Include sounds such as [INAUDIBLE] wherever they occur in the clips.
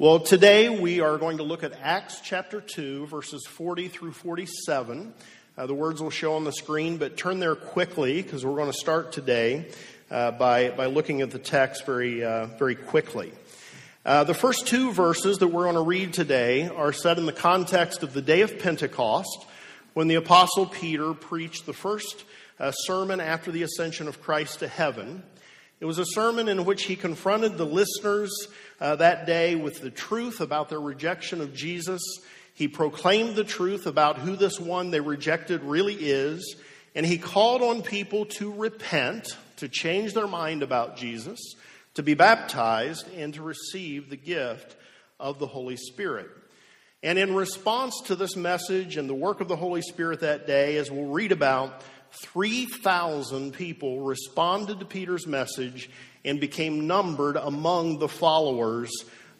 Well, today we are going to look at Acts chapter 2, verses 40 through 47. Uh, the words will show on the screen, but turn there quickly because we're going to start today uh, by, by looking at the text very, uh, very quickly. Uh, the first two verses that we're going to read today are set in the context of the day of Pentecost when the Apostle Peter preached the first uh, sermon after the ascension of Christ to heaven. It was a sermon in which he confronted the listeners uh, that day with the truth about their rejection of Jesus. He proclaimed the truth about who this one they rejected really is. And he called on people to repent, to change their mind about Jesus, to be baptized, and to receive the gift of the Holy Spirit. And in response to this message and the work of the Holy Spirit that day, as we'll read about, 3,000 people responded to Peter's message and became numbered among the followers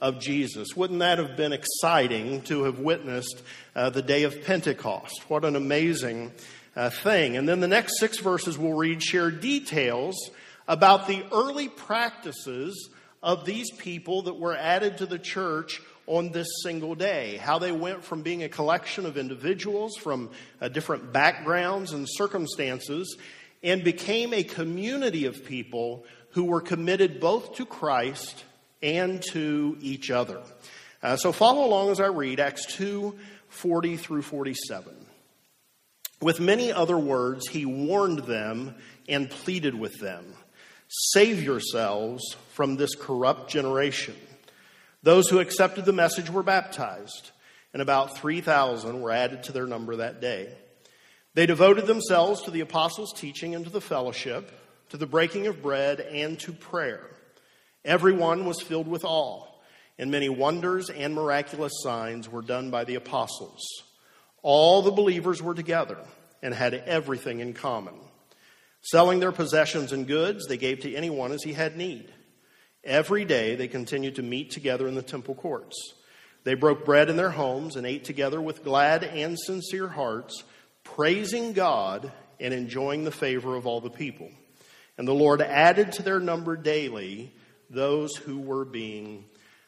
of Jesus. Wouldn't that have been exciting to have witnessed uh, the day of Pentecost? What an amazing uh, thing. And then the next six verses we'll read share details about the early practices of these people that were added to the church on this single day. How they went from being a collection of individuals from uh, different backgrounds and circumstances and became a community of people who were committed both to Christ and to each other. Uh, so follow along as I read Acts 2 40 through 47. With many other words, he warned them and pleaded with them Save yourselves from this corrupt generation. Those who accepted the message were baptized, and about 3,000 were added to their number that day. They devoted themselves to the apostles' teaching and to the fellowship, to the breaking of bread, and to prayer. Everyone was filled with awe, and many wonders and miraculous signs were done by the apostles. All the believers were together and had everything in common. Selling their possessions and goods, they gave to anyone as he had need. Every day they continued to meet together in the temple courts. They broke bread in their homes and ate together with glad and sincere hearts, praising God and enjoying the favor of all the people. And the Lord added to their number daily those who were being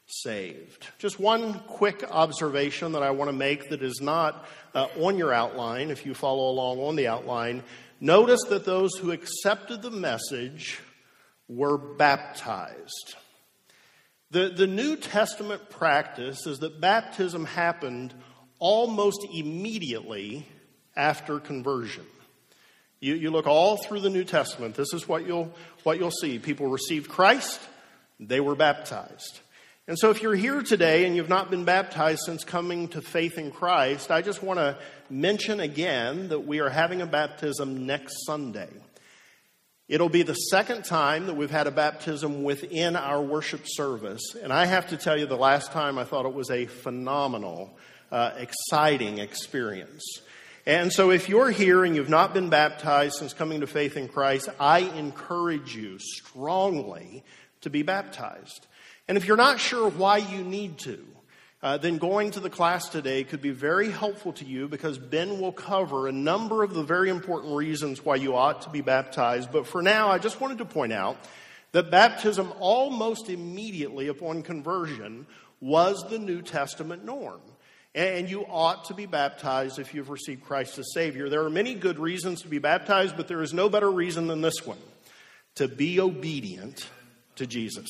saved. Just one quick observation that I want to make that is not uh, on your outline, if you follow along on the outline. Notice that those who accepted the message were baptized. The, the New Testament practice is that baptism happened almost immediately after conversion. You, you look all through the New Testament, this is what you'll, what you'll see. People received Christ, they were baptized. And so, if you're here today and you've not been baptized since coming to faith in Christ, I just want to mention again that we are having a baptism next Sunday. It'll be the second time that we've had a baptism within our worship service. And I have to tell you, the last time I thought it was a phenomenal, uh, exciting experience. And so, if you're here and you've not been baptized since coming to faith in Christ, I encourage you strongly to be baptized. And if you're not sure why you need to, uh, then going to the class today could be very helpful to you because Ben will cover a number of the very important reasons why you ought to be baptized. But for now, I just wanted to point out that baptism almost immediately upon conversion was the New Testament norm. And you ought to be baptized if you've received Christ as Savior. There are many good reasons to be baptized, but there is no better reason than this one to be obedient to Jesus.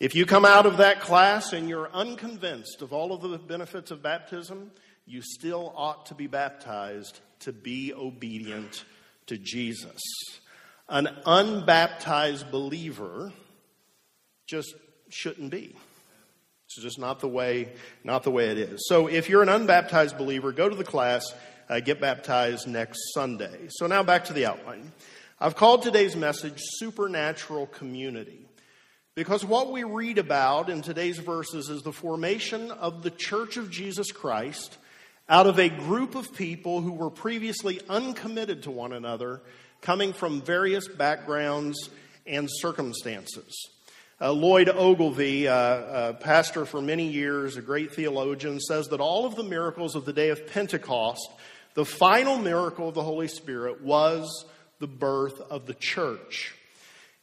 If you come out of that class and you're unconvinced of all of the benefits of baptism, you still ought to be baptized to be obedient to Jesus. An unbaptized believer just shouldn't be. It's just not the way, not the way it is. So if you're an unbaptized believer, go to the class, uh, get baptized next Sunday. So now back to the outline. I've called today's message Supernatural Community. Because what we read about in today's verses is the formation of the Church of Jesus Christ out of a group of people who were previously uncommitted to one another, coming from various backgrounds and circumstances. Uh, Lloyd Ogilvie, uh, pastor for many years, a great theologian, says that all of the miracles of the day of Pentecost, the final miracle of the Holy Spirit, was the birth of the church.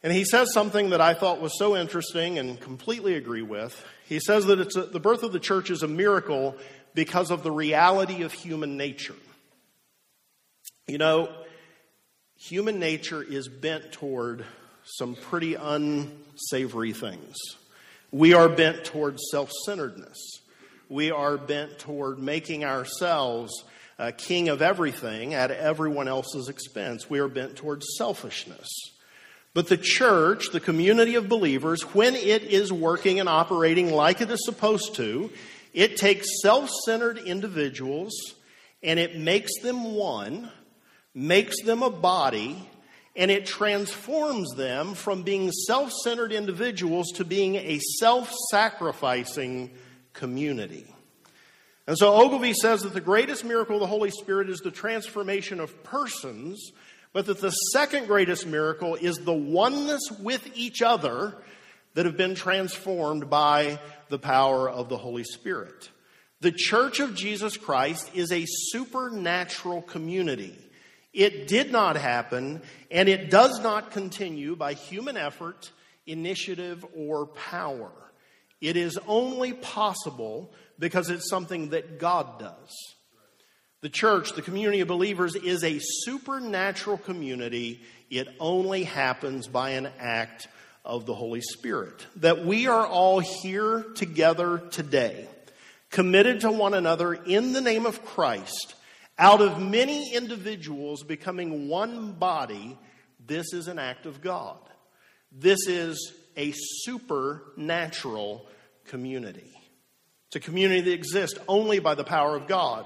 And he says something that I thought was so interesting and completely agree with. He says that a, the birth of the church is a miracle because of the reality of human nature. You know, human nature is bent toward some pretty unsavory things. We are bent toward self centeredness. We are bent toward making ourselves a king of everything at everyone else's expense. We are bent toward selfishness. But the church, the community of believers, when it is working and operating like it is supposed to, it takes self centered individuals and it makes them one, makes them a body, and it transforms them from being self centered individuals to being a self sacrificing community. And so Ogilvie says that the greatest miracle of the Holy Spirit is the transformation of persons, but that the second greatest miracle is the oneness with each other that have been transformed by the power of the Holy Spirit. The Church of Jesus Christ is a supernatural community. It did not happen, and it does not continue by human effort, initiative, or power. It is only possible because it's something that God does. The church, the community of believers, is a supernatural community. It only happens by an act of the Holy Spirit. That we are all here together today, committed to one another in the name of Christ out of many individuals becoming one body, this is an act of God. This is a supernatural community. It's a community that exists only by the power of God,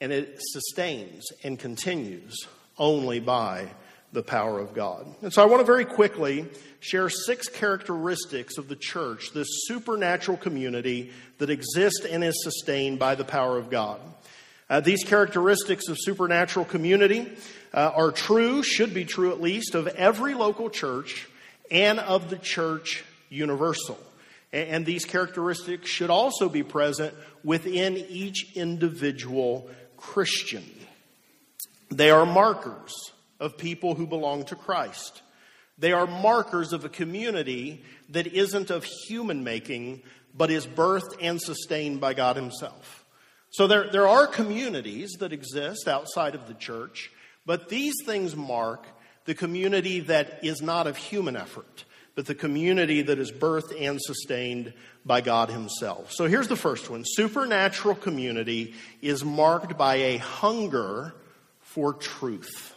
and it sustains and continues only by the power of God. And so I want to very quickly share six characteristics of the church, this supernatural community that exists and is sustained by the power of God. Uh, these characteristics of supernatural community uh, are true, should be true at least, of every local church and of the church universal. And, and these characteristics should also be present within each individual Christian. They are markers of people who belong to Christ. They are markers of a community that isn't of human making, but is birthed and sustained by God Himself. So there, there are communities that exist outside of the church, but these things mark the community that is not of human effort, but the community that is birthed and sustained by God Himself. So here's the first one supernatural community is marked by a hunger for truth.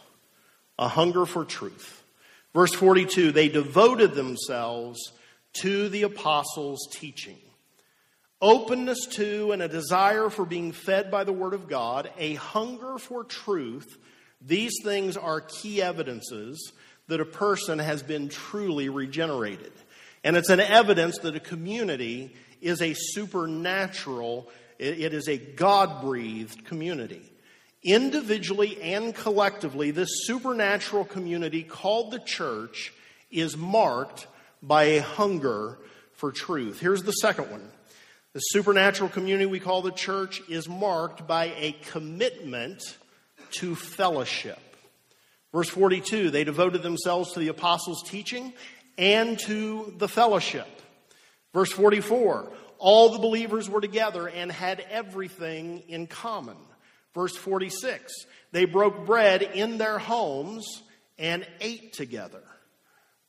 A hunger for truth. Verse 42 they devoted themselves to the apostles' teaching openness to and a desire for being fed by the Word of God, a hunger for truth, these things are key evidences that a person has been truly regenerated. And it's an evidence that a community is a supernatural, it is a God breathed community. Individually and collectively, this supernatural community called the church is marked by a hunger for truth. Here's the second one the supernatural community we call the church is marked by a commitment to fellowship. Verse 42 they devoted themselves to the apostles' teaching and to the fellowship. Verse 44 all the believers were together and had everything in common. Verse 46 they broke bread in their homes and ate together.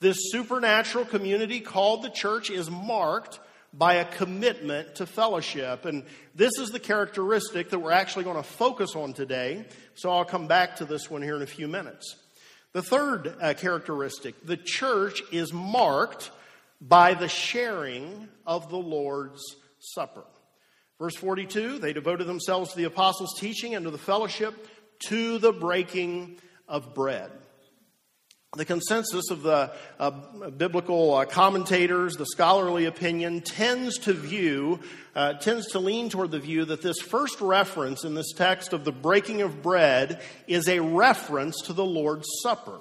This supernatural community called the church is marked by a commitment to fellowship. And this is the characteristic that we're actually going to focus on today. So I'll come back to this one here in a few minutes. The third uh, characteristic the church is marked by the sharing of the Lord's Supper. Verse 42 they devoted themselves to the apostles' teaching and to the fellowship, to the breaking of bread. The consensus of the uh, biblical uh, commentators, the scholarly opinion, tends to view, uh, tends to lean toward the view that this first reference in this text of the breaking of bread is a reference to the Lord's Supper.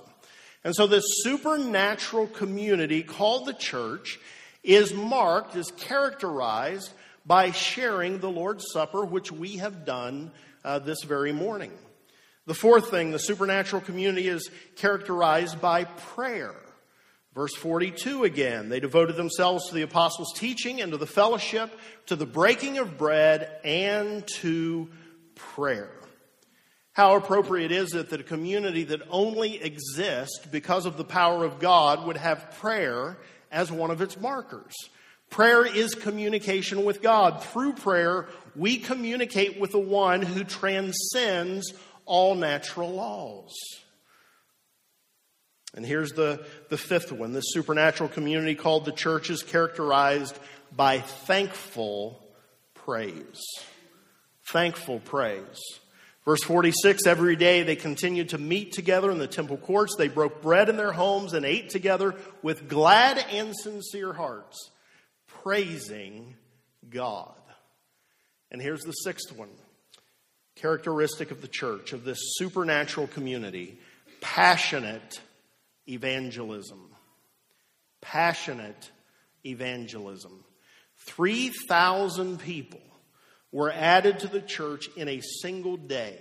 And so this supernatural community called the church is marked, is characterized by sharing the Lord's Supper, which we have done uh, this very morning. The fourth thing, the supernatural community is characterized by prayer. Verse 42 again, they devoted themselves to the apostles' teaching and to the fellowship, to the breaking of bread, and to prayer. How appropriate is it that a community that only exists because of the power of God would have prayer as one of its markers? Prayer is communication with God. Through prayer, we communicate with the one who transcends all natural laws. And here's the, the fifth one. This supernatural community called the church is characterized by thankful praise. Thankful praise. Verse 46 Every day they continued to meet together in the temple courts. They broke bread in their homes and ate together with glad and sincere hearts, praising God. And here's the sixth one characteristic of the church, of this supernatural community passionate evangelism. Passionate evangelism. 3,000 people were added to the church in a single day.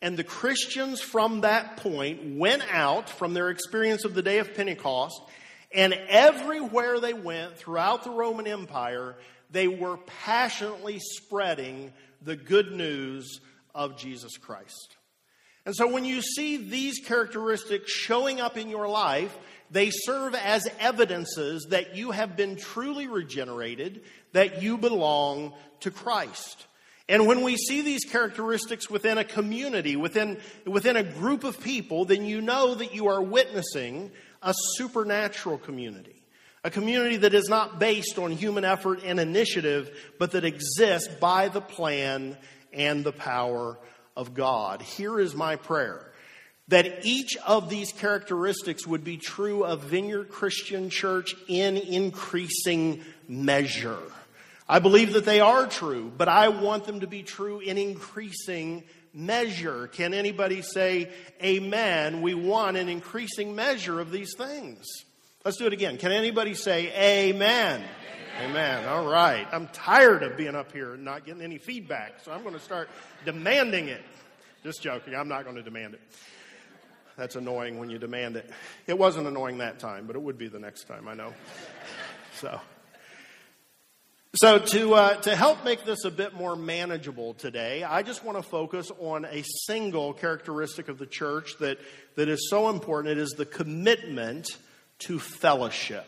And the Christians from that point went out from their experience of the day of Pentecost, and everywhere they went throughout the Roman Empire, they were passionately spreading the good news of Jesus Christ. And so when you see these characteristics showing up in your life, they serve as evidences that you have been truly regenerated, that you belong to Christ. And when we see these characteristics within a community, within, within a group of people, then you know that you are witnessing a supernatural community. A community that is not based on human effort and initiative, but that exists by the plan and the power of God. Here is my prayer that each of these characteristics would be true of Vineyard Christian Church in increasing measure. I believe that they are true, but I want them to be true in increasing measure. Can anybody say amen? We want an increasing measure of these things. Let's do it again. Can anybody say amen? Amen. All right. I'm tired of being up here and not getting any feedback, so I'm going to start demanding it. Just joking. I'm not going to demand it. That's annoying when you demand it. It wasn't annoying that time, but it would be the next time, I know. So. So, to, uh, to help make this a bit more manageable today, I just want to focus on a single characteristic of the church that, that is so important. It is the commitment to fellowship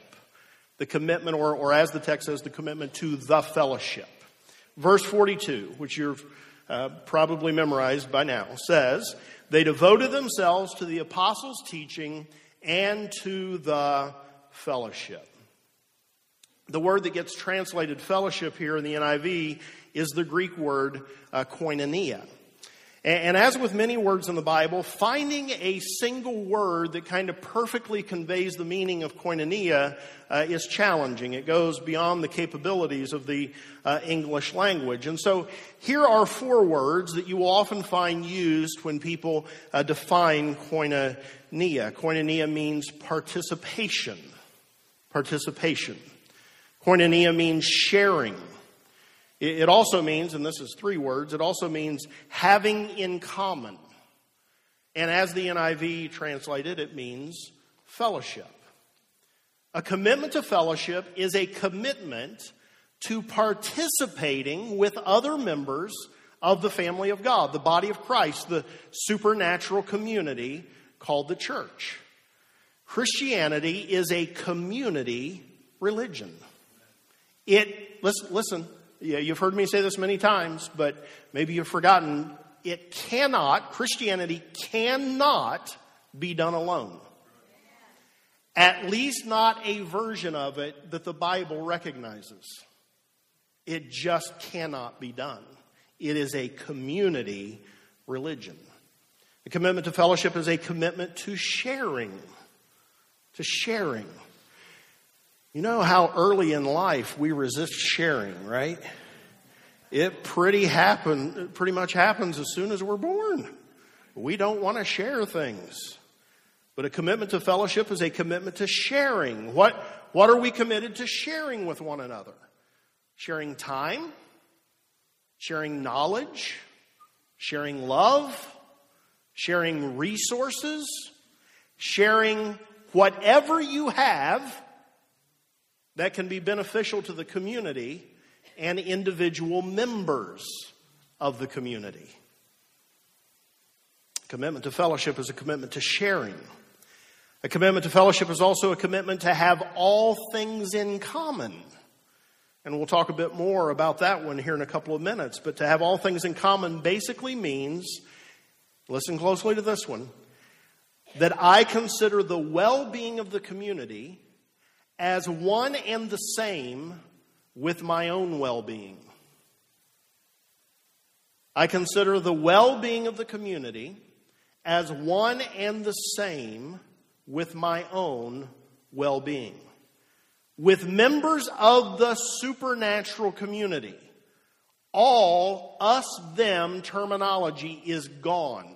the commitment, or, or as the text says, the commitment to the fellowship. Verse 42, which you've uh, probably memorized by now, says, They devoted themselves to the apostles' teaching and to the fellowship. The word that gets translated fellowship here in the NIV is the Greek word uh, koinonia. And as with many words in the Bible, finding a single word that kind of perfectly conveys the meaning of koinonia uh, is challenging. It goes beyond the capabilities of the uh, English language. And so here are four words that you will often find used when people uh, define koinonia. Koinonia means participation. Participation. Koinonia means sharing. It also means, and this is three words, it also means having in common. And as the NIV translated, it means fellowship. A commitment to fellowship is a commitment to participating with other members of the family of God, the body of Christ, the supernatural community called the church. Christianity is a community religion. It, listen, listen yeah, you've heard me say this many times, but maybe you've forgotten. It cannot, Christianity cannot be done alone. At least not a version of it that the Bible recognizes. It just cannot be done. It is a community religion. The commitment to fellowship is a commitment to sharing. To sharing. You know how early in life we resist sharing, right? It pretty happen, pretty much happens as soon as we're born. We don't want to share things. But a commitment to fellowship is a commitment to sharing. What, what are we committed to sharing with one another? Sharing time, sharing knowledge, sharing love, sharing resources, sharing whatever you have that can be beneficial to the community and individual members of the community. Commitment to fellowship is a commitment to sharing. A commitment to fellowship is also a commitment to have all things in common. And we'll talk a bit more about that one here in a couple of minutes. But to have all things in common basically means, listen closely to this one, that I consider the well being of the community as one and the same with my own well being. I consider the well being of the community as one and the same with my own well being. With members of the supernatural community, all us them terminology is gone.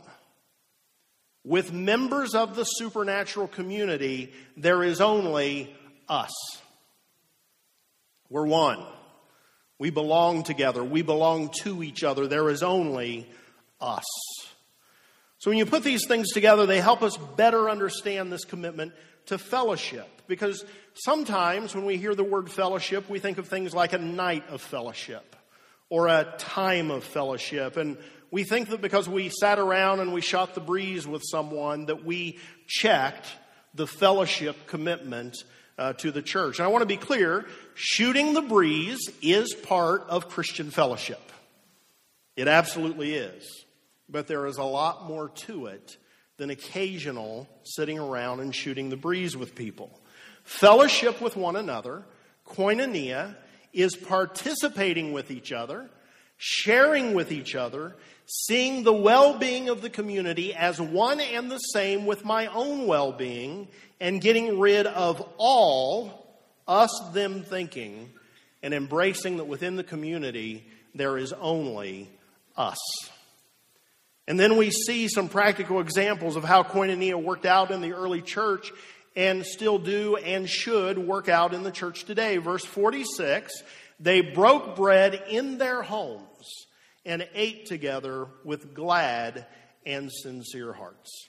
With members of the supernatural community, there is only us. We're one. We belong together. We belong to each other. There is only us. So when you put these things together, they help us better understand this commitment to fellowship. Because sometimes when we hear the word fellowship, we think of things like a night of fellowship or a time of fellowship. And we think that because we sat around and we shot the breeze with someone, that we checked the fellowship commitment uh, to the church. And I want to be clear shooting the breeze is part of Christian fellowship. It absolutely is. But there is a lot more to it than occasional sitting around and shooting the breeze with people. Fellowship with one another, koinonia, is participating with each other, sharing with each other, seeing the well being of the community as one and the same with my own well being, and getting rid of all us them thinking and embracing that within the community there is only us. And then we see some practical examples of how koinonia worked out in the early church and still do and should work out in the church today. Verse 46 they broke bread in their homes and ate together with glad and sincere hearts.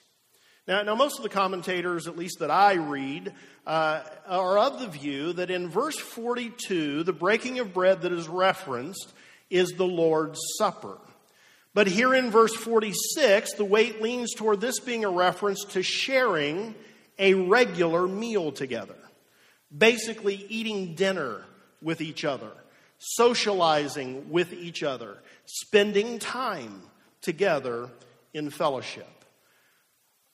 Now, now most of the commentators, at least that I read, uh, are of the view that in verse 42, the breaking of bread that is referenced is the Lord's Supper. But here in verse 46, the weight leans toward this being a reference to sharing a regular meal together. Basically, eating dinner with each other, socializing with each other, spending time together in fellowship.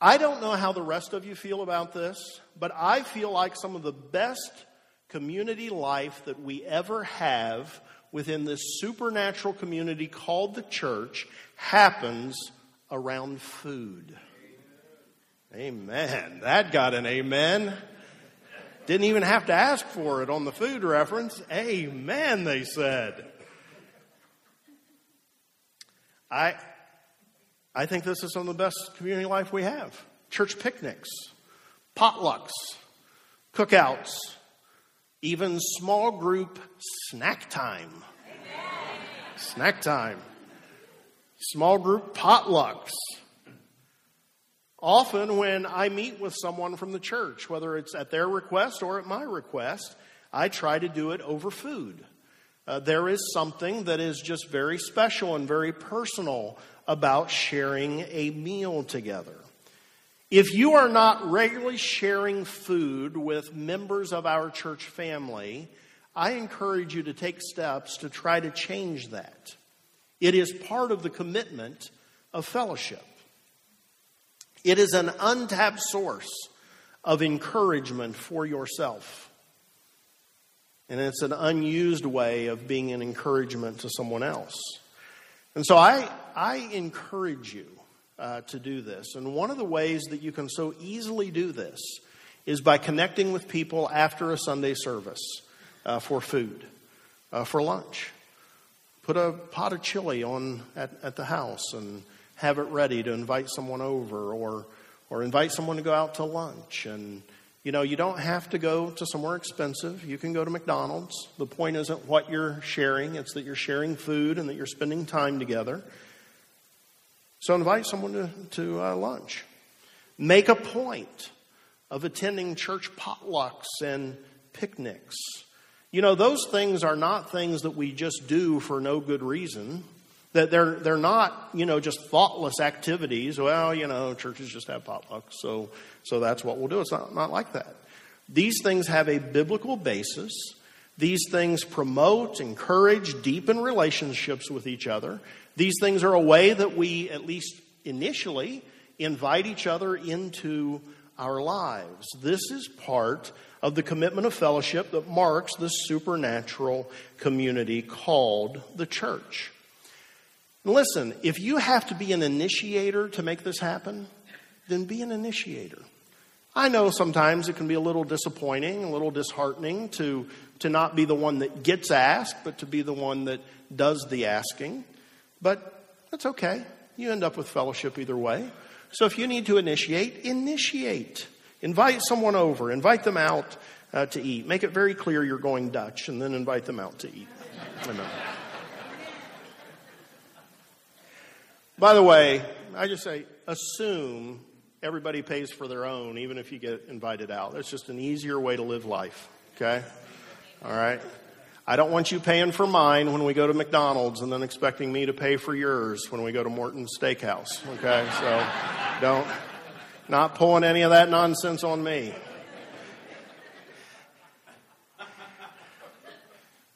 I don't know how the rest of you feel about this, but I feel like some of the best community life that we ever have within this supernatural community called the church happens around food. Amen. That got an amen. Didn't even have to ask for it on the food reference. Amen, they said. I, I think this is some of the best community life we have. Church picnics, potlucks, cookouts, even small group snack time. Amen. Snack time. Small group potlucks. Often, when I meet with someone from the church, whether it's at their request or at my request, I try to do it over food. Uh, there is something that is just very special and very personal about sharing a meal together. If you are not regularly sharing food with members of our church family, I encourage you to take steps to try to change that. It is part of the commitment of fellowship. It is an untapped source of encouragement for yourself. And it's an unused way of being an encouragement to someone else. And so I, I encourage you uh, to do this. And one of the ways that you can so easily do this is by connecting with people after a Sunday service uh, for food, uh, for lunch. Put a pot of chili on at, at the house and have it ready to invite someone over or, or invite someone to go out to lunch. And, you know, you don't have to go to somewhere expensive. You can go to McDonald's. The point isn't what you're sharing, it's that you're sharing food and that you're spending time together. So invite someone to, to uh, lunch. Make a point of attending church potlucks and picnics. You know, those things are not things that we just do for no good reason. That they're, they're not, you know, just thoughtless activities. Well, you know, churches just have potlucks, so, so that's what we'll do. It's not, not like that. These things have a biblical basis. These things promote, encourage, deepen relationships with each other. These things are a way that we, at least initially, invite each other into our lives. This is part of the commitment of fellowship that marks the supernatural community called the church. Listen, if you have to be an initiator to make this happen, then be an initiator. I know sometimes it can be a little disappointing, a little disheartening to, to not be the one that gets asked, but to be the one that does the asking. But that's okay. You end up with fellowship either way. So if you need to initiate, initiate. Invite someone over, invite them out uh, to eat. Make it very clear you're going Dutch, and then invite them out to eat. Amen. By the way, I just say assume everybody pays for their own, even if you get invited out. That's just an easier way to live life, okay? All right? I don't want you paying for mine when we go to McDonald's and then expecting me to pay for yours when we go to Morton's Steakhouse, okay? So don't, not pulling any of that nonsense on me.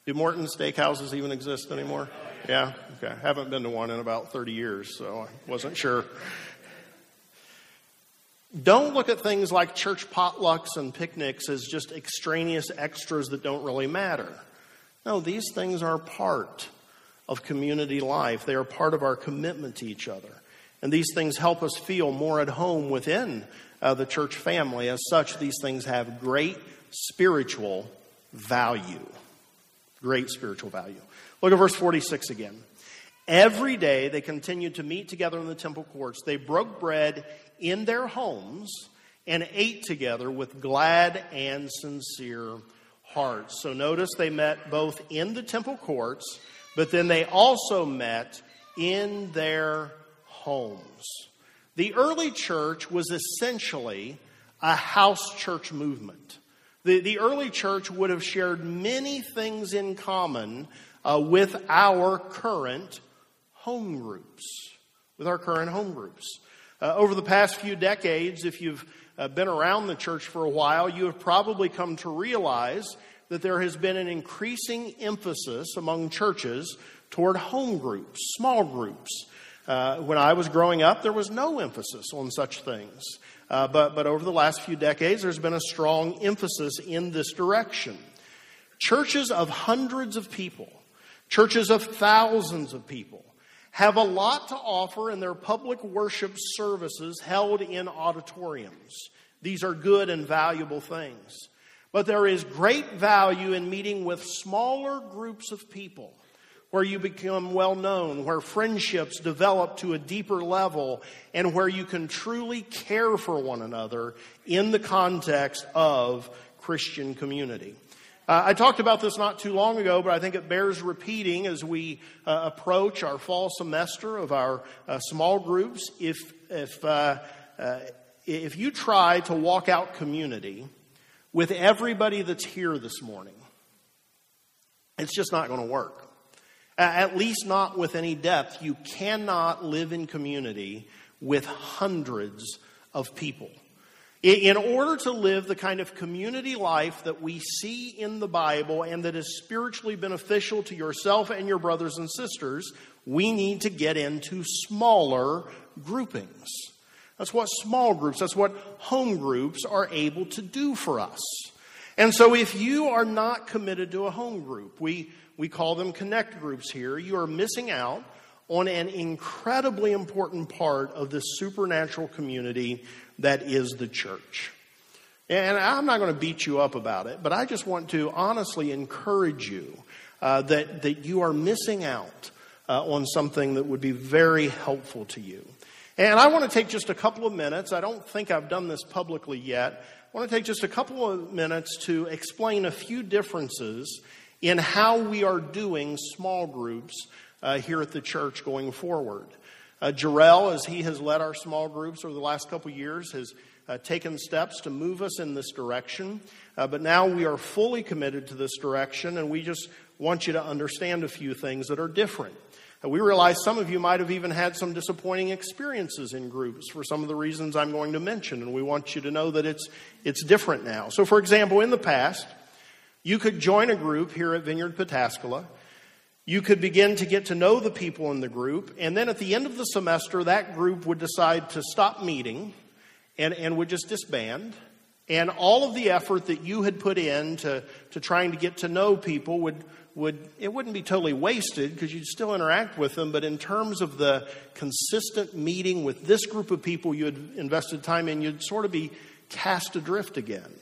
Do Morton steakhouses even exist anymore? Yeah? Okay. Haven't been to one in about 30 years, so I wasn't sure. Don't look at things like church potlucks and picnics as just extraneous extras that don't really matter. No, these things are part of community life. They are part of our commitment to each other. And these things help us feel more at home within uh, the church family. As such, these things have great spiritual value. Great spiritual value. Look at verse 46 again. Every day they continued to meet together in the temple courts. They broke bread in their homes and ate together with glad and sincere hearts. So notice they met both in the temple courts, but then they also met in their homes. The early church was essentially a house church movement. The, the early church would have shared many things in common uh, with our current home groups. With our current home groups. Uh, over the past few decades, if you've uh, been around the church for a while, you have probably come to realize that there has been an increasing emphasis among churches toward home groups, small groups. Uh, when I was growing up, there was no emphasis on such things. Uh, but, but over the last few decades, there's been a strong emphasis in this direction. Churches of hundreds of people, churches of thousands of people, have a lot to offer in their public worship services held in auditoriums. These are good and valuable things. But there is great value in meeting with smaller groups of people where you become well known, where friendships develop to a deeper level, and where you can truly care for one another in the context of Christian community. Uh, I talked about this not too long ago, but I think it bears repeating as we uh, approach our fall semester of our uh, small groups. If, if, uh, uh, if you try to walk out community with everybody that's here this morning, it's just not going to work. At least not with any depth. You cannot live in community with hundreds of people. In order to live the kind of community life that we see in the Bible and that is spiritually beneficial to yourself and your brothers and sisters, we need to get into smaller groupings. That's what small groups, that's what home groups are able to do for us. And so if you are not committed to a home group, we, we call them connect groups here, you are missing out on an incredibly important part of this supernatural community that is the church. And I'm not going to beat you up about it, but I just want to honestly encourage you uh, that, that you are missing out uh, on something that would be very helpful to you. And I want to take just a couple of minutes. I don't think I've done this publicly yet. I want to take just a couple of minutes to explain a few differences in how we are doing small groups uh, here at the church going forward. Uh, Jarrell, as he has led our small groups over the last couple years, has uh, taken steps to move us in this direction. Uh, but now we are fully committed to this direction, and we just want you to understand a few things that are different. Uh, we realize some of you might have even had some disappointing experiences in groups for some of the reasons I'm going to mention, and we want you to know that it's, it's different now. So, for example, in the past, you could join a group here at Vineyard Pataskala. You could begin to get to know the people in the group, and then at the end of the semester, that group would decide to stop meeting and, and would just disband. And all of the effort that you had put in to, to trying to get to know people would, would it wouldn't be totally wasted because you'd still interact with them, but in terms of the consistent meeting with this group of people you had invested time in, you'd sort of be cast adrift again,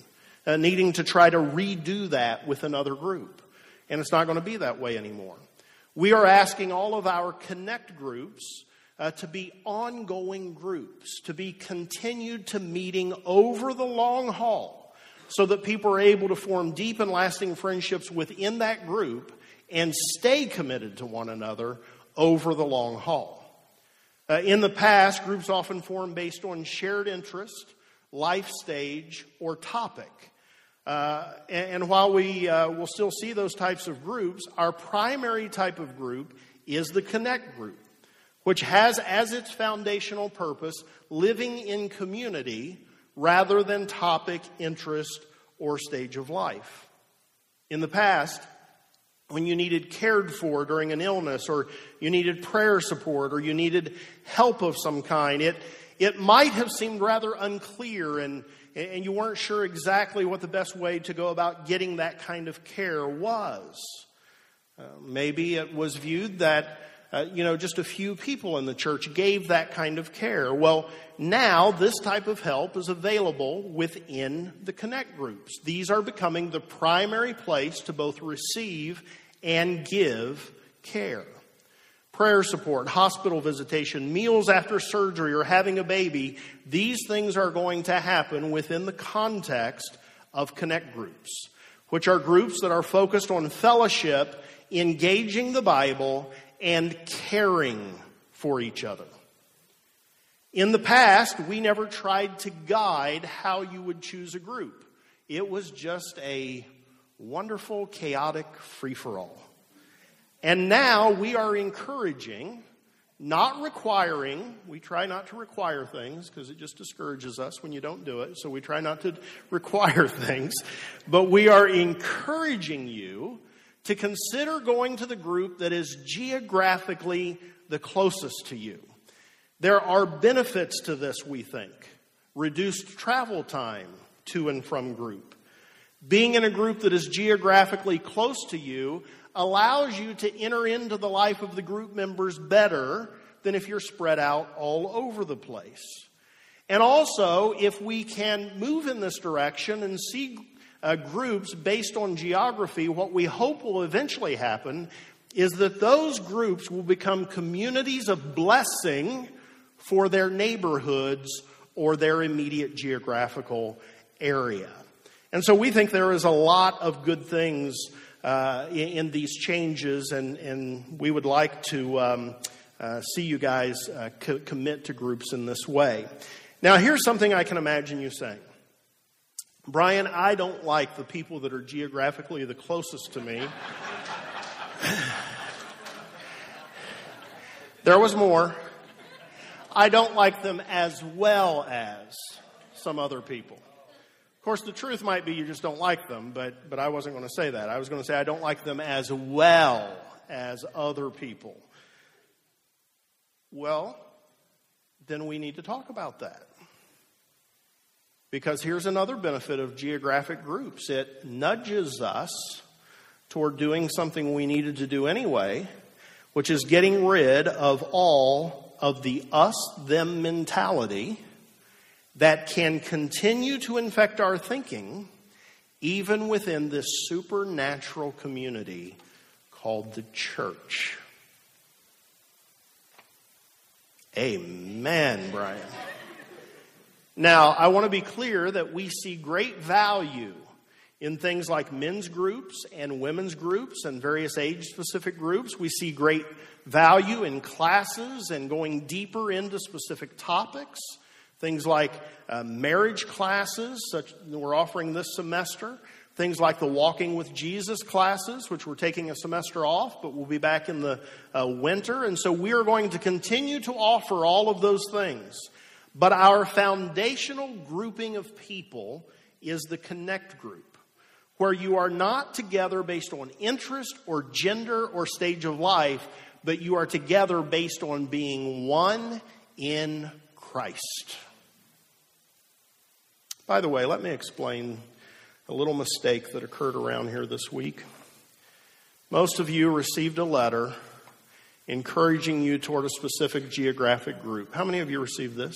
uh, needing to try to redo that with another group. And it's not going to be that way anymore. We are asking all of our connect groups uh, to be ongoing groups, to be continued to meeting over the long haul, so that people are able to form deep and lasting friendships within that group and stay committed to one another over the long haul. Uh, in the past, groups often formed based on shared interest, life stage, or topic. Uh, and, and, while we uh, will still see those types of groups, our primary type of group is the Connect group which has as its foundational purpose living in community rather than topic, interest, or stage of life. In the past, when you needed cared for during an illness, or you needed prayer support, or you needed help of some kind, it, it might have seemed rather unclear and, and you weren't sure exactly what the best way to go about getting that kind of care was. Uh, maybe it was viewed that uh, you know, just a few people in the church gave that kind of care. Well, now this type of help is available within the Connect groups. These are becoming the primary place to both receive and give care. Prayer support, hospital visitation, meals after surgery, or having a baby, these things are going to happen within the context of Connect groups, which are groups that are focused on fellowship, engaging the Bible, and caring for each other. In the past, we never tried to guide how you would choose a group. It was just a wonderful, chaotic free for all. And now we are encouraging, not requiring. We try not to require things because it just discourages us when you don't do it. So we try not to require [LAUGHS] things. But we are encouraging you to consider going to the group that is geographically the closest to you. There are benefits to this, we think. Reduced travel time to and from group. Being in a group that is geographically close to you allows you to enter into the life of the group members better than if you're spread out all over the place. And also, if we can move in this direction and see uh, groups based on geography, what we hope will eventually happen is that those groups will become communities of blessing for their neighborhoods or their immediate geographical area. And so we think there is a lot of good things uh, in, these changes, and, and we would like to um, uh, see you guys uh, co- commit to groups in this way. Now, here's something I can imagine you saying. Brian, I don't like the people that are geographically the closest to me. [LAUGHS] there was more. I don't like them as well as some other people. Of course, the truth might be you just don't like them, but, but I wasn't going to say that. I was going to say I don't like them as well as other people. Well, then we need to talk about that. Because here's another benefit of geographic groups it nudges us toward doing something we needed to do anyway, which is getting rid of all of the us them mentality that can continue to infect our thinking even within this supernatural community called the church. Amen, Brian. Now, I want to be clear that we see great value in things like men's groups and women's groups and various age specific groups. We see great value in classes and going deeper into specific topics, Things like uh, marriage classes, such we're offering this semester. Things like the Walking with Jesus classes, which we're taking a semester off, but we'll be back in the uh, winter. And so we are going to continue to offer all of those things. But our foundational grouping of people is the Connect group, where you are not together based on interest or gender or stage of life, but you are together based on being one in Christ. By the way, let me explain a little mistake that occurred around here this week. Most of you received a letter encouraging you toward a specific geographic group. How many of you received this?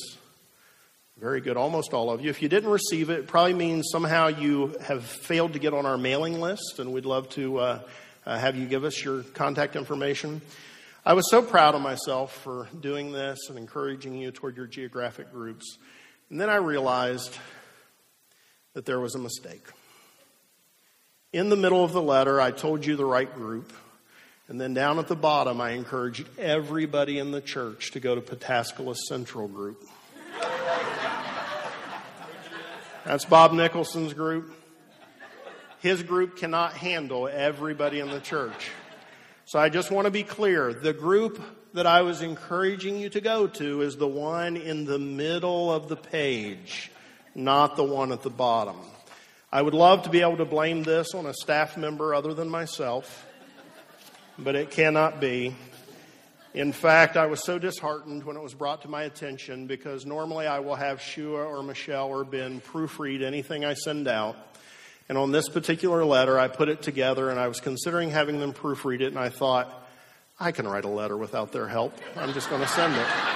Very good, almost all of you. If you didn't receive it, it probably means somehow you have failed to get on our mailing list, and we'd love to uh, uh, have you give us your contact information. I was so proud of myself for doing this and encouraging you toward your geographic groups. And then I realized that there was a mistake. In the middle of the letter, I told you the right group. And then down at the bottom, I encouraged everybody in the church to go to Pataskala Central Group. That's Bob Nicholson's group. His group cannot handle everybody in the church. So I just want to be clear. The group that I was encouraging you to go to is the one in the middle of the page, not the one at the bottom. I would love to be able to blame this on a staff member other than myself, but it cannot be. In fact, I was so disheartened when it was brought to my attention because normally I will have Shua or Michelle or Ben proofread anything I send out. And on this particular letter, I put it together and I was considering having them proofread it, and I thought, I can write a letter without their help. I'm just going to send it.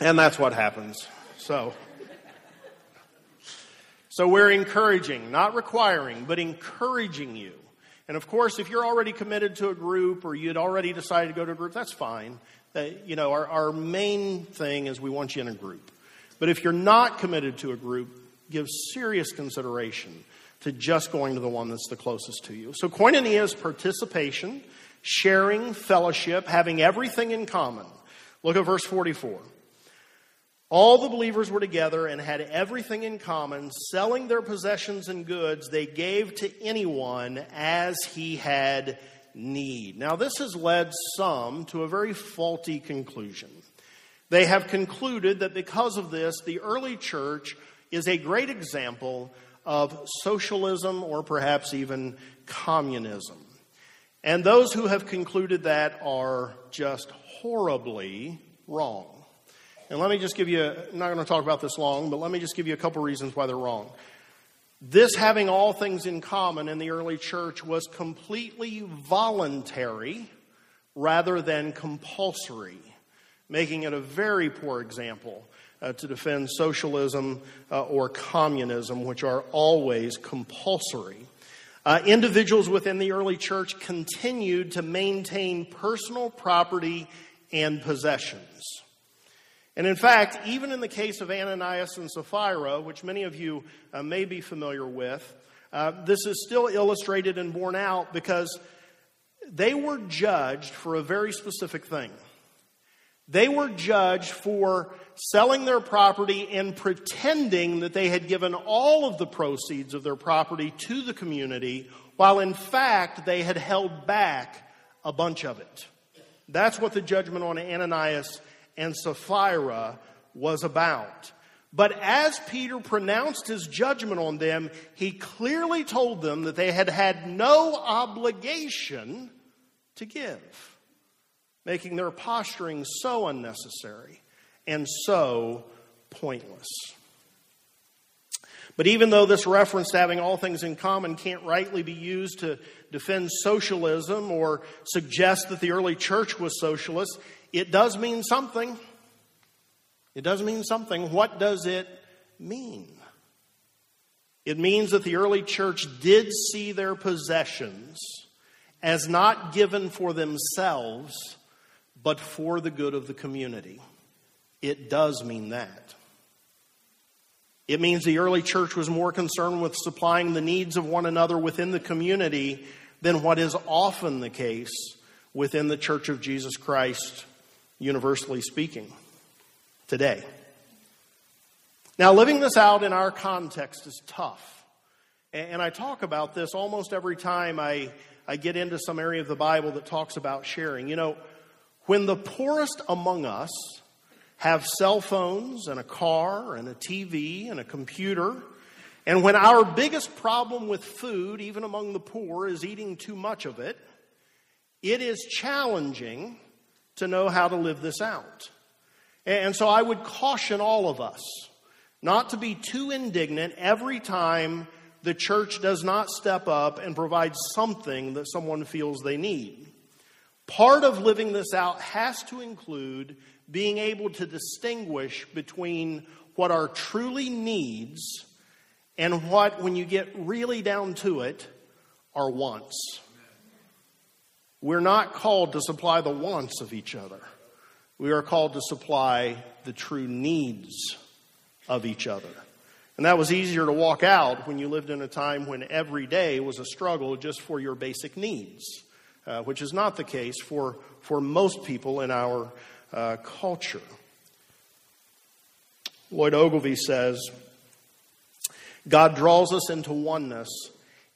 And that's what happens. So, so we're encouraging, not requiring, but encouraging you. And of course, if you're already committed to a group or you'd already decided to go to a group, that's fine. Uh, you know, our, our main thing is we want you in a group. But if you're not committed to a group, give serious consideration to just going to the one that's the closest to you. So, koinonia is participation, sharing, fellowship, having everything in common. Look at verse 44. All the believers were together and had everything in common, selling their possessions and goods they gave to anyone as he had need. Now, this has led some to a very faulty conclusion. They have concluded that because of this, the early church is a great example of socialism or perhaps even communism. And those who have concluded that are just horribly wrong. And let me just give you, I'm not going to talk about this long, but let me just give you a couple reasons why they're wrong. This having all things in common in the early church was completely voluntary rather than compulsory making it a very poor example uh, to defend socialism uh, or communism, which are always compulsory. Uh, individuals within the early church continued to maintain personal property and possessions. And in fact, even in the case of Ananias and Sapphira, which many of you uh, may be familiar with, uh, this is still illustrated and borne out because they were judged for a very specific thing. They were judged for selling their property and pretending that they had given all of the proceeds of their property to the community, while in fact they had held back a bunch of it. That's what the judgment on Ananias and Sapphira was about. But as Peter pronounced his judgment on them, he clearly told them that they had had no obligation to give making their posturing so unnecessary and so pointless. But even though this reference to having all things in common can't rightly be used to defend socialism or suggest that the early church was socialist, it does mean something. It does mean something. What does it mean? It means that the early church did see their possessions as not given for themselves, but for the good of the community. It does mean that. It means the early church was more concerned with supplying the needs of one another within the community than what is often the case within the church of Jesus Christ universally speaking, today. Now, living this out in our context is tough. And I talk about this almost every time I, I get into some area of the Bible that talks about sharing. You know, when the poorest among us have cell phones and a car and a TV and a computer, and when our biggest problem with food, even among the poor, is eating too much of it, it is challenging to know how to live this out. And so I would caution all of us not to be too indignant every time the church does not step up and provide something that someone feels they need. Part of living this out has to include being able to distinguish between what are truly needs and what, when you get really down to it, are wants. We're not called to supply the wants of each other. We are called to supply the true needs of each other. And that was easier to walk out when you lived in a time when every day was a struggle just for your basic needs, uh, which is not the case for, for most people in our uh, culture. Lloyd Ogilvie says God draws us into oneness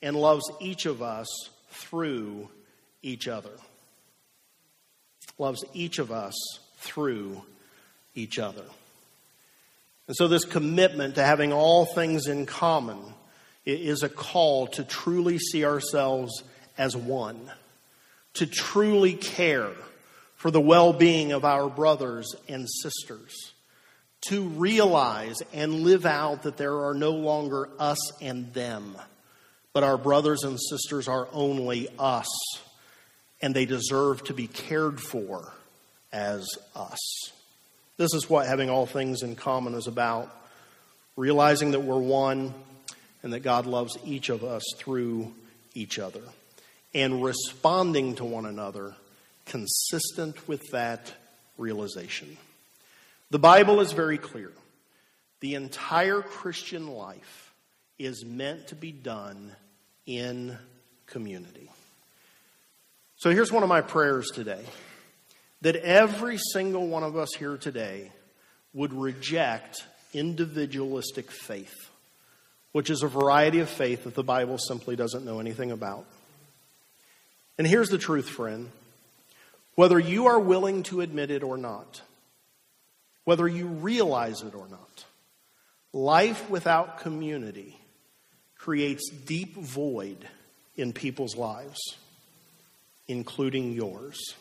and loves each of us through each other. Loves each of us through each other. And so, this commitment to having all things in common is a call to truly see ourselves as one, to truly care for the well being of our brothers and sisters, to realize and live out that there are no longer us and them, but our brothers and sisters are only us, and they deserve to be cared for as us. This is what having all things in common is about realizing that we're one and that God loves each of us through each other, and responding to one another consistent with that realization. The Bible is very clear. The entire Christian life is meant to be done in community. So here's one of my prayers today that every single one of us here today would reject individualistic faith, which is a variety of faith that the Bible simply doesn't know anything about. And here's the truth, friend whether you are willing to admit it or not, whether you realize it or not, life without community creates deep void in people's lives, including yours.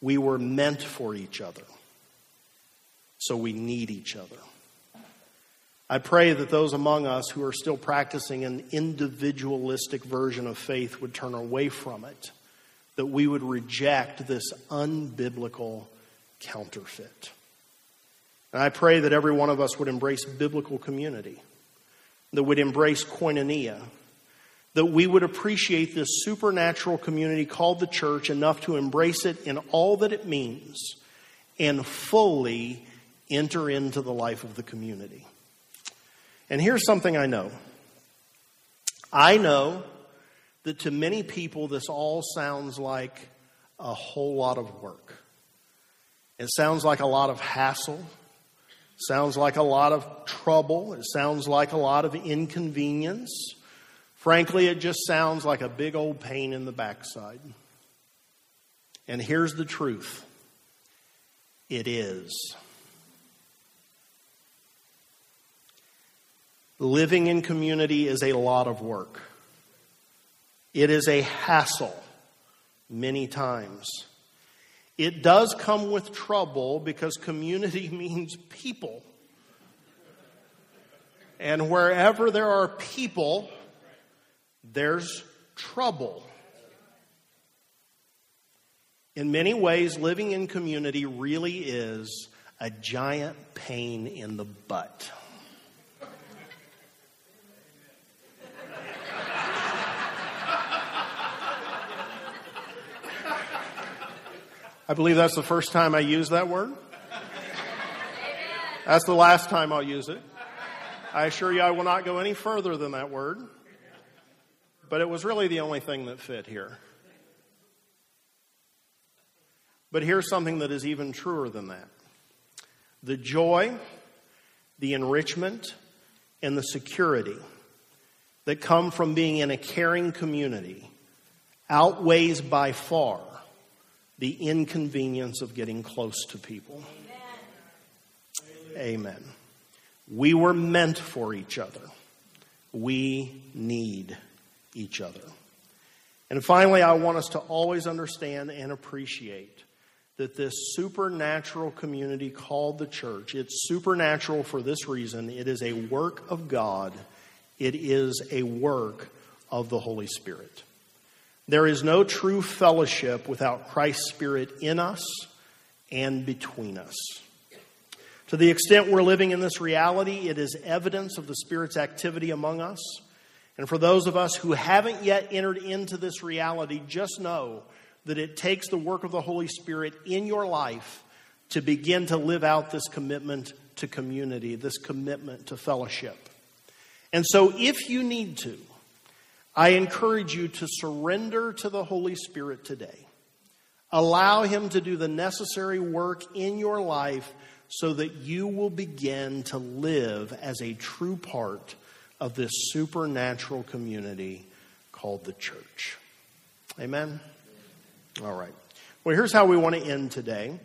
We were meant for each other, so we need each other. I pray that those among us who are still practicing an individualistic version of faith would turn away from it that we would reject this unbiblical counterfeit. And I pray that every one of us would embrace biblical community, that would embrace koinonia, that we would appreciate this supernatural community called the church enough to embrace it in all that it means and fully enter into the life of the community. And here's something I know I know that to many people, this all sounds like a whole lot of work. It sounds like a lot of hassle. Sounds like a lot of trouble. It sounds like a lot of inconvenience. Frankly, it just sounds like a big old pain in the backside. And here's the truth it is. Living in community is a lot of work. It is a hassle many times. It does come with trouble because community [LAUGHS] means people. And wherever there are people, there's trouble. In many ways, living in community really is a giant pain in the butt. I believe that's the first time I use that word. That's the last time I'll use it. I assure you I will not go any further than that word. But it was really the only thing that fit here. But here's something that is even truer than that the joy, the enrichment, and the security that come from being in a caring community outweighs by far the inconvenience of getting close to people. Amen. Amen. We were meant for each other. We need each other. And finally, I want us to always understand and appreciate that this supernatural community called the church, it's supernatural for this reason. It is a work of God, it is a work of the Holy Spirit. There is no true fellowship without Christ's Spirit in us and between us. To the extent we're living in this reality, it is evidence of the Spirit's activity among us. And for those of us who haven't yet entered into this reality, just know that it takes the work of the Holy Spirit in your life to begin to live out this commitment to community, this commitment to fellowship. And so, if you need to, I encourage you to surrender to the Holy Spirit today. Allow Him to do the necessary work in your life so that you will begin to live as a true part of this supernatural community called the church. Amen? All right. Well, here's how we want to end today.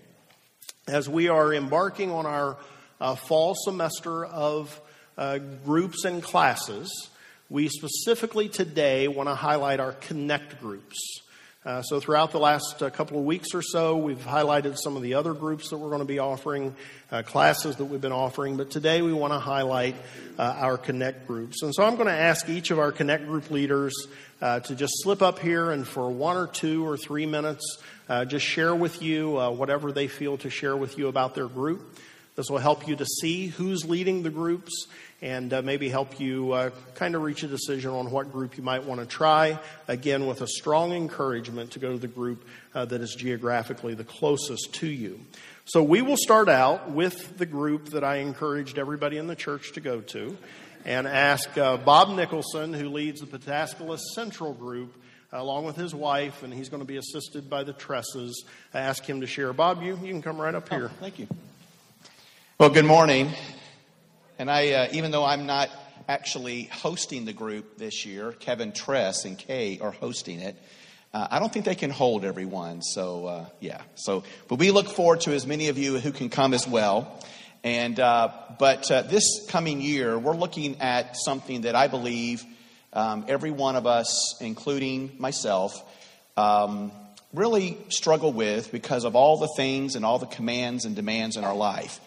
As we are embarking on our uh, fall semester of uh, groups and classes, we specifically today want to highlight our connect groups. Uh, so, throughout the last uh, couple of weeks or so, we've highlighted some of the other groups that we're going to be offering, uh, classes that we've been offering, but today we want to highlight uh, our Connect groups. And so, I'm going to ask each of our Connect group leaders uh, to just slip up here and for one or two or three minutes, uh, just share with you whatever they feel to share with you about their group. This will help you to see who's leading the groups and uh, maybe help you uh, kind of reach a decision on what group you might want to try. Again, with a strong encouragement to go to the group uh, that is geographically the closest to you. So we will start out with the group that I encouraged everybody in the church to go to and ask uh, Bob Nicholson, who leads the Pataskala Central Group, along with his wife, and he's going to be assisted by the Tresses. I ask him to share. Bob, you, you can come right up here. Oh, thank you. Well, good morning. And I, uh, even though I'm not actually hosting the group this year, Kevin Tress and Kay are hosting it. Uh, I don't think they can hold everyone. So, uh, yeah. So, but we look forward to as many of you who can come as well. And, uh, but uh, this coming year, we're looking at something that I believe um, every one of us, including myself, um, really struggle with because of all the things and all the commands and demands in our life.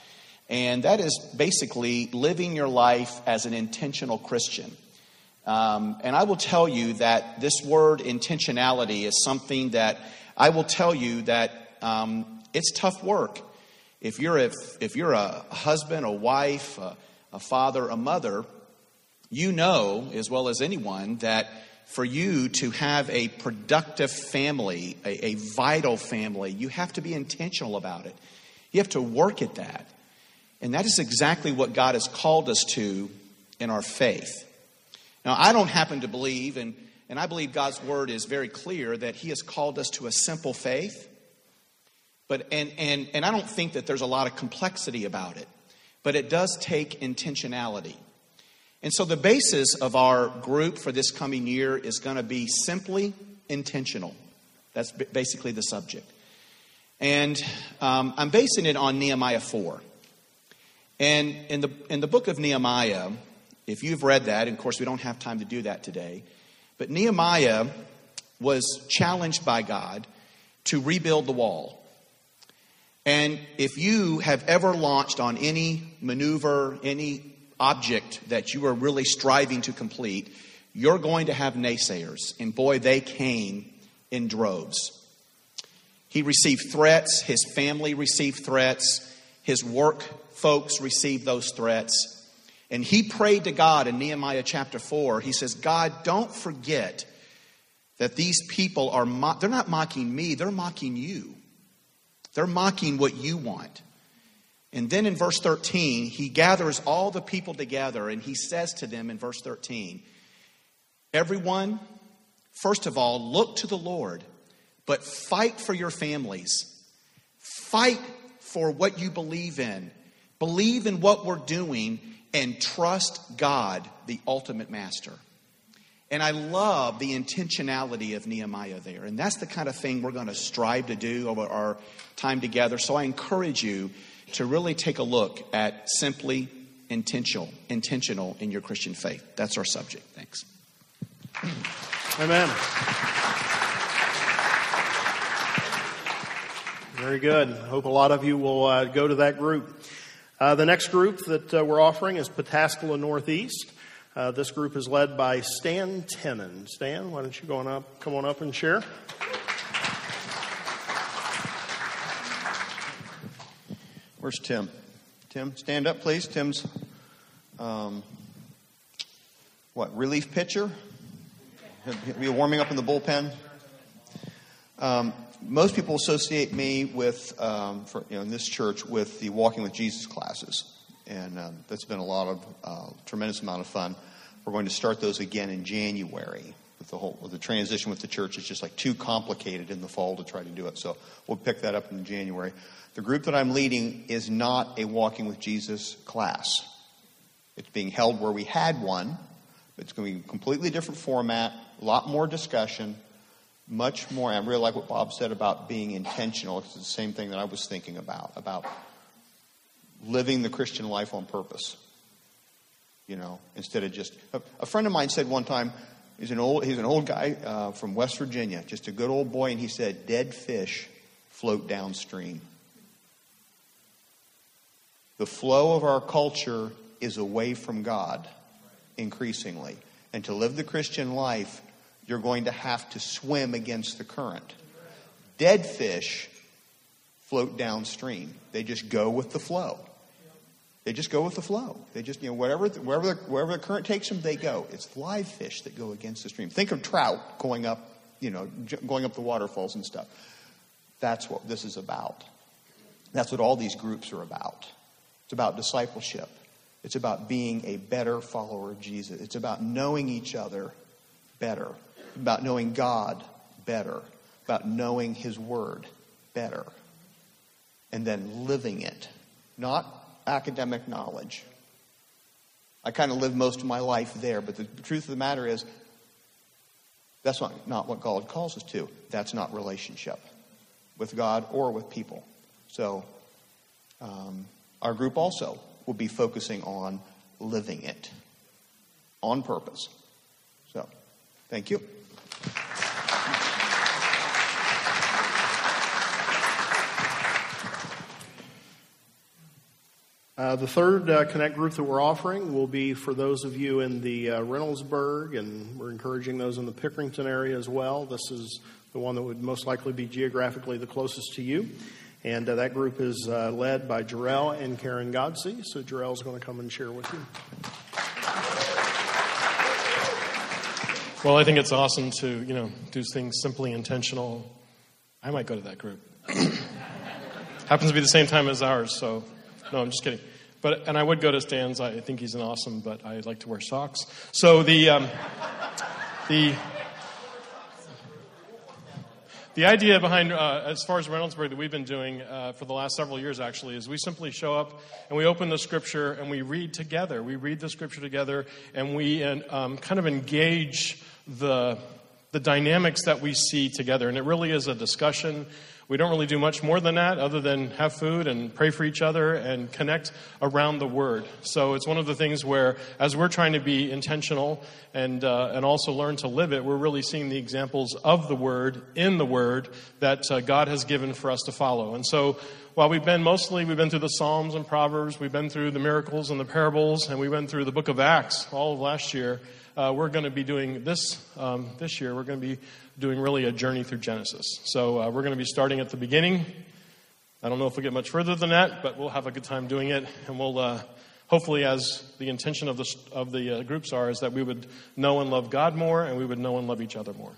And that is basically living your life as an intentional Christian. Um, and I will tell you that this word intentionality is something that I will tell you that um, it's tough work. If you're a, if you're a husband, a wife, a, a father, a mother, you know as well as anyone that for you to have a productive family, a, a vital family, you have to be intentional about it. You have to work at that. And that is exactly what God has called us to in our faith. Now, I don't happen to believe, and, and I believe God's word is very clear that He has called us to a simple faith. But, and, and, and I don't think that there's a lot of complexity about it, but it does take intentionality. And so the basis of our group for this coming year is going to be simply intentional. That's basically the subject. And um, I'm basing it on Nehemiah 4. And in the, in the book of Nehemiah, if you've read that, and of course we don't have time to do that today, but Nehemiah was challenged by God to rebuild the wall. And if you have ever launched on any maneuver, any object that you are really striving to complete, you're going to have naysayers. And boy, they came in droves. He received threats, his family received threats, his work folks received those threats. And he prayed to God in Nehemiah chapter 4. He says, God, don't forget that these people are, mo- they're not mocking me, they're mocking you. They're mocking what you want. And then in verse 13, he gathers all the people together and he says to them in verse 13, Everyone, first of all, look to the Lord, but fight for your families Fight for what you believe in. Believe in what we're doing and trust God, the ultimate master. And I love the intentionality of Nehemiah there. And that's the kind of thing we're going to strive to do over our time together. So I encourage you to really take a look at simply intentional, intentional in your Christian faith. That's our subject. Thanks. Amen. Very good. I hope a lot of you will uh, go to that group. Uh, the next group that uh, we're offering is Pataskala Northeast. Uh, this group is led by Stan Tenen. Stan, why don't you go on up, come on up and share? Where's Tim? Tim, stand up, please. Tim's um, what relief pitcher? Be warming up in the bullpen. Um, most people associate me with, um, for, you know, in this church, with the Walking with Jesus classes, and um, that's been a lot of uh, tremendous amount of fun. We're going to start those again in January. With the whole with the transition with the church, is just like too complicated in the fall to try to do it. So we'll pick that up in January. The group that I'm leading is not a Walking with Jesus class. It's being held where we had one. It's going to be a completely different format, a lot more discussion, much more. I really like what Bob said about being intentional. It's the same thing that I was thinking about, about living the Christian life on purpose. You know, instead of just. A, a friend of mine said one time, he's an old, he's an old guy uh, from West Virginia, just a good old boy, and he said, dead fish float downstream. The flow of our culture is away from God increasingly. And to live the Christian life, you're going to have to swim against the current. Dead fish float downstream. They just go with the flow. They just go with the flow. They just, you know, whatever, wherever the, wherever the current takes them, they go. It's live fish that go against the stream. Think of trout going up, you know, going up the waterfalls and stuff. That's what this is about. That's what all these groups are about. It's about discipleship. It's about being a better follower of Jesus. It's about knowing each other better about knowing God better, about knowing His Word better, and then living it, not academic knowledge. I kind of lived most of my life there, but the, truth of the matter is, that's not, not what God calls us to. That's not relationship with God or with people. So, um, our group also will be focusing on living it on purpose. So, thank you. Uh, the third uh, Connect group that we're offering will be for those of you in the uh, Reynoldsburg, and we're encouraging those in the Pickerington area as well. This is the one that would most likely be geographically the closest to you. And uh, that group is uh, led by Jarrell and Karen Godsey. So Jarrell's going to come and share with you. Well, I think it's awesome to, you know, do things simply intentional. I might go to that group. [COUGHS] Happens to be the same time as ours, so no, I'm just kidding. But and I would go to Stan's. I think he's an awesome, but I like to wear socks. So the um, the the idea behind, uh, as far as Reynoldsburg, that we've been doing uh, for the last several years actually, is we simply show up and we open the scripture and we read together. We read the scripture together and we um, kind of engage the, the dynamics that we see together. And it really is a discussion we don't really do much more than that other than have food and pray for each other and connect around the Word. So it's one of the things where, as we're trying to be intentional and, uh, and also learn to live it, we're really seeing the examples of the Word in the Word that uh, God has given for us to follow. And so while we've been mostly, we've been through the Psalms and Proverbs, we've been through the miracles and the parables, and we went through the book of Acts all of last year. Uh, we're going to be doing this um, this year. We're going to be doing really a journey through Genesis. So uh, we're going to be starting at the beginning. I don't know if we'll get much further than that, but we'll have a good time doing it. And we'll uh, hopefully, as the intention of the, of the uh, groups are, is that we would know and love God more and we would know and love each other more.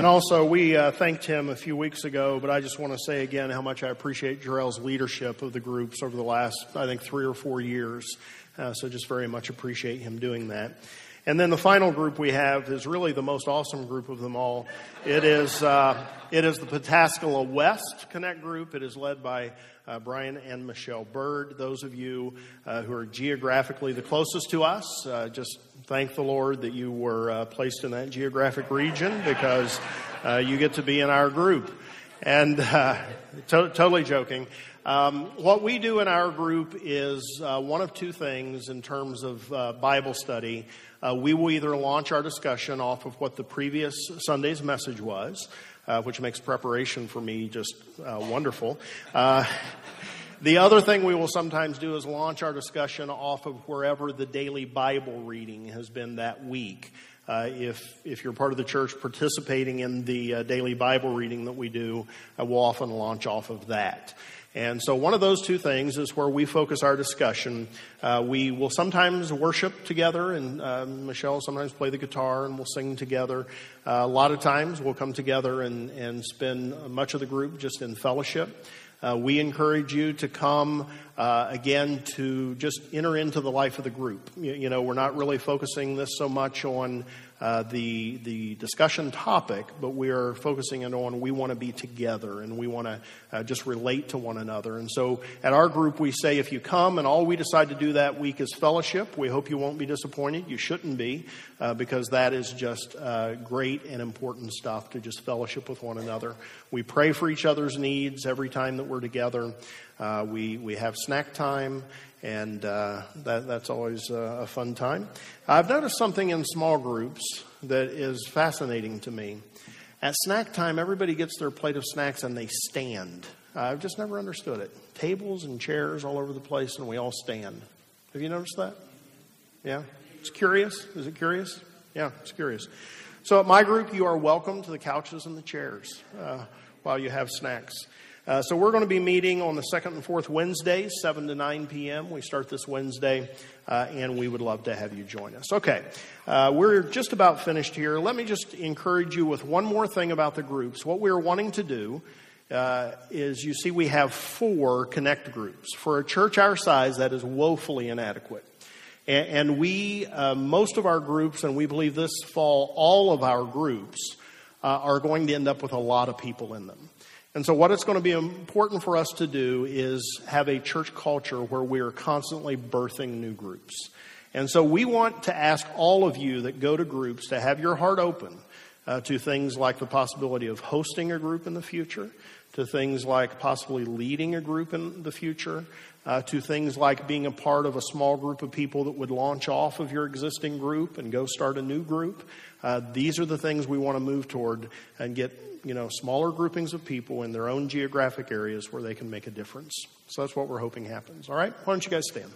And also, we uh, thanked him a few weeks ago, but I just want to say again how much I appreciate Jarrell's leadership of the groups over the last, I think, three or four years. Uh, so just very much appreciate him doing that. And then the final group we have is really the most awesome group of them all. It is, uh, it is the Pataskala West Connect group. It is led by uh, Brian and Michelle Bird. Those of you uh, who are geographically the closest to us, uh, just thank the Lord that you were uh, placed in that geographic region because uh, you get to be in our group. And to- totally joking. Um, what we do in our group is uh, one of two things in terms of uh, Bible study. Uh, we will either launch our discussion off of what the previous Sunday's message was, uh, which makes preparation for me just uh, wonderful. Uh, the other thing we will sometimes do is launch our discussion off of wherever the daily Bible reading has been that week. Uh, if if you're part of the church participating in the uh, daily Bible reading that we do, uh, we'll often launch off of that. And so, one of those two things is where we focus our discussion. Uh, we will sometimes worship together, and uh, Michelle will sometimes play the guitar, and we'll sing together. Uh, a lot of times, we'll come together and, and spend much of the group just in fellowship. Uh, we encourage you to come uh, again to just enter into the life of the group. You, you know, we're not really focusing this so much on uh, the the discussion topic, but we are focusing it on we want to be together and we want to uh, just relate to one another. And so, at our group, we say if you come and all we decide to do that week is fellowship, we hope you won't be disappointed. You shouldn't be, uh, because that is just uh, great and important stuff to just fellowship with one another. We pray for each other's needs every time that we're together. Uh, we we have snack time and uh, that, that's always a fun time. I've noticed something in small groups that is fascinating to me. At snack time, everybody gets their plate of snacks and they stand. I've just never understood it. Tables and chairs all over the place, and we all stand. Have you noticed that? Yeah? It's curious. Is it curious? Yeah, it's curious. So at my group, you are welcome to the couches and the chairs uh, while you have snacks. Uh, so we're going to be meeting on the second and fourth Wednesdays, 7 to 9 p.m. We start this Wednesday, uh, and we would love to have you join us. Okay, uh, we're just about finished here. Let me just encourage you with one more thing about the groups. What we're wanting to do uh, is you see we have four connect groups. For a church our size, that is woefully inadequate. And, we, uh, most of our groups, and we believe this fall, all of our groups uh, are going to end up with a lot of people in them. And so, what it's going to be important for us to do is have a church culture where we are constantly birthing new groups. And so, we want to ask all of you that go to groups to have your heart open uh, to things like the possibility of hosting a group in the future, to things like possibly leading a group in the future, uh, to things like being a part of a small group of people that would launch off of your existing group and go start a new group. Uh, these are the things we want to move toward and get you know, smaller groupings of people in their own geographic areas where they can make a difference. So that's what we're hoping happens. All right? Why don't you guys stand?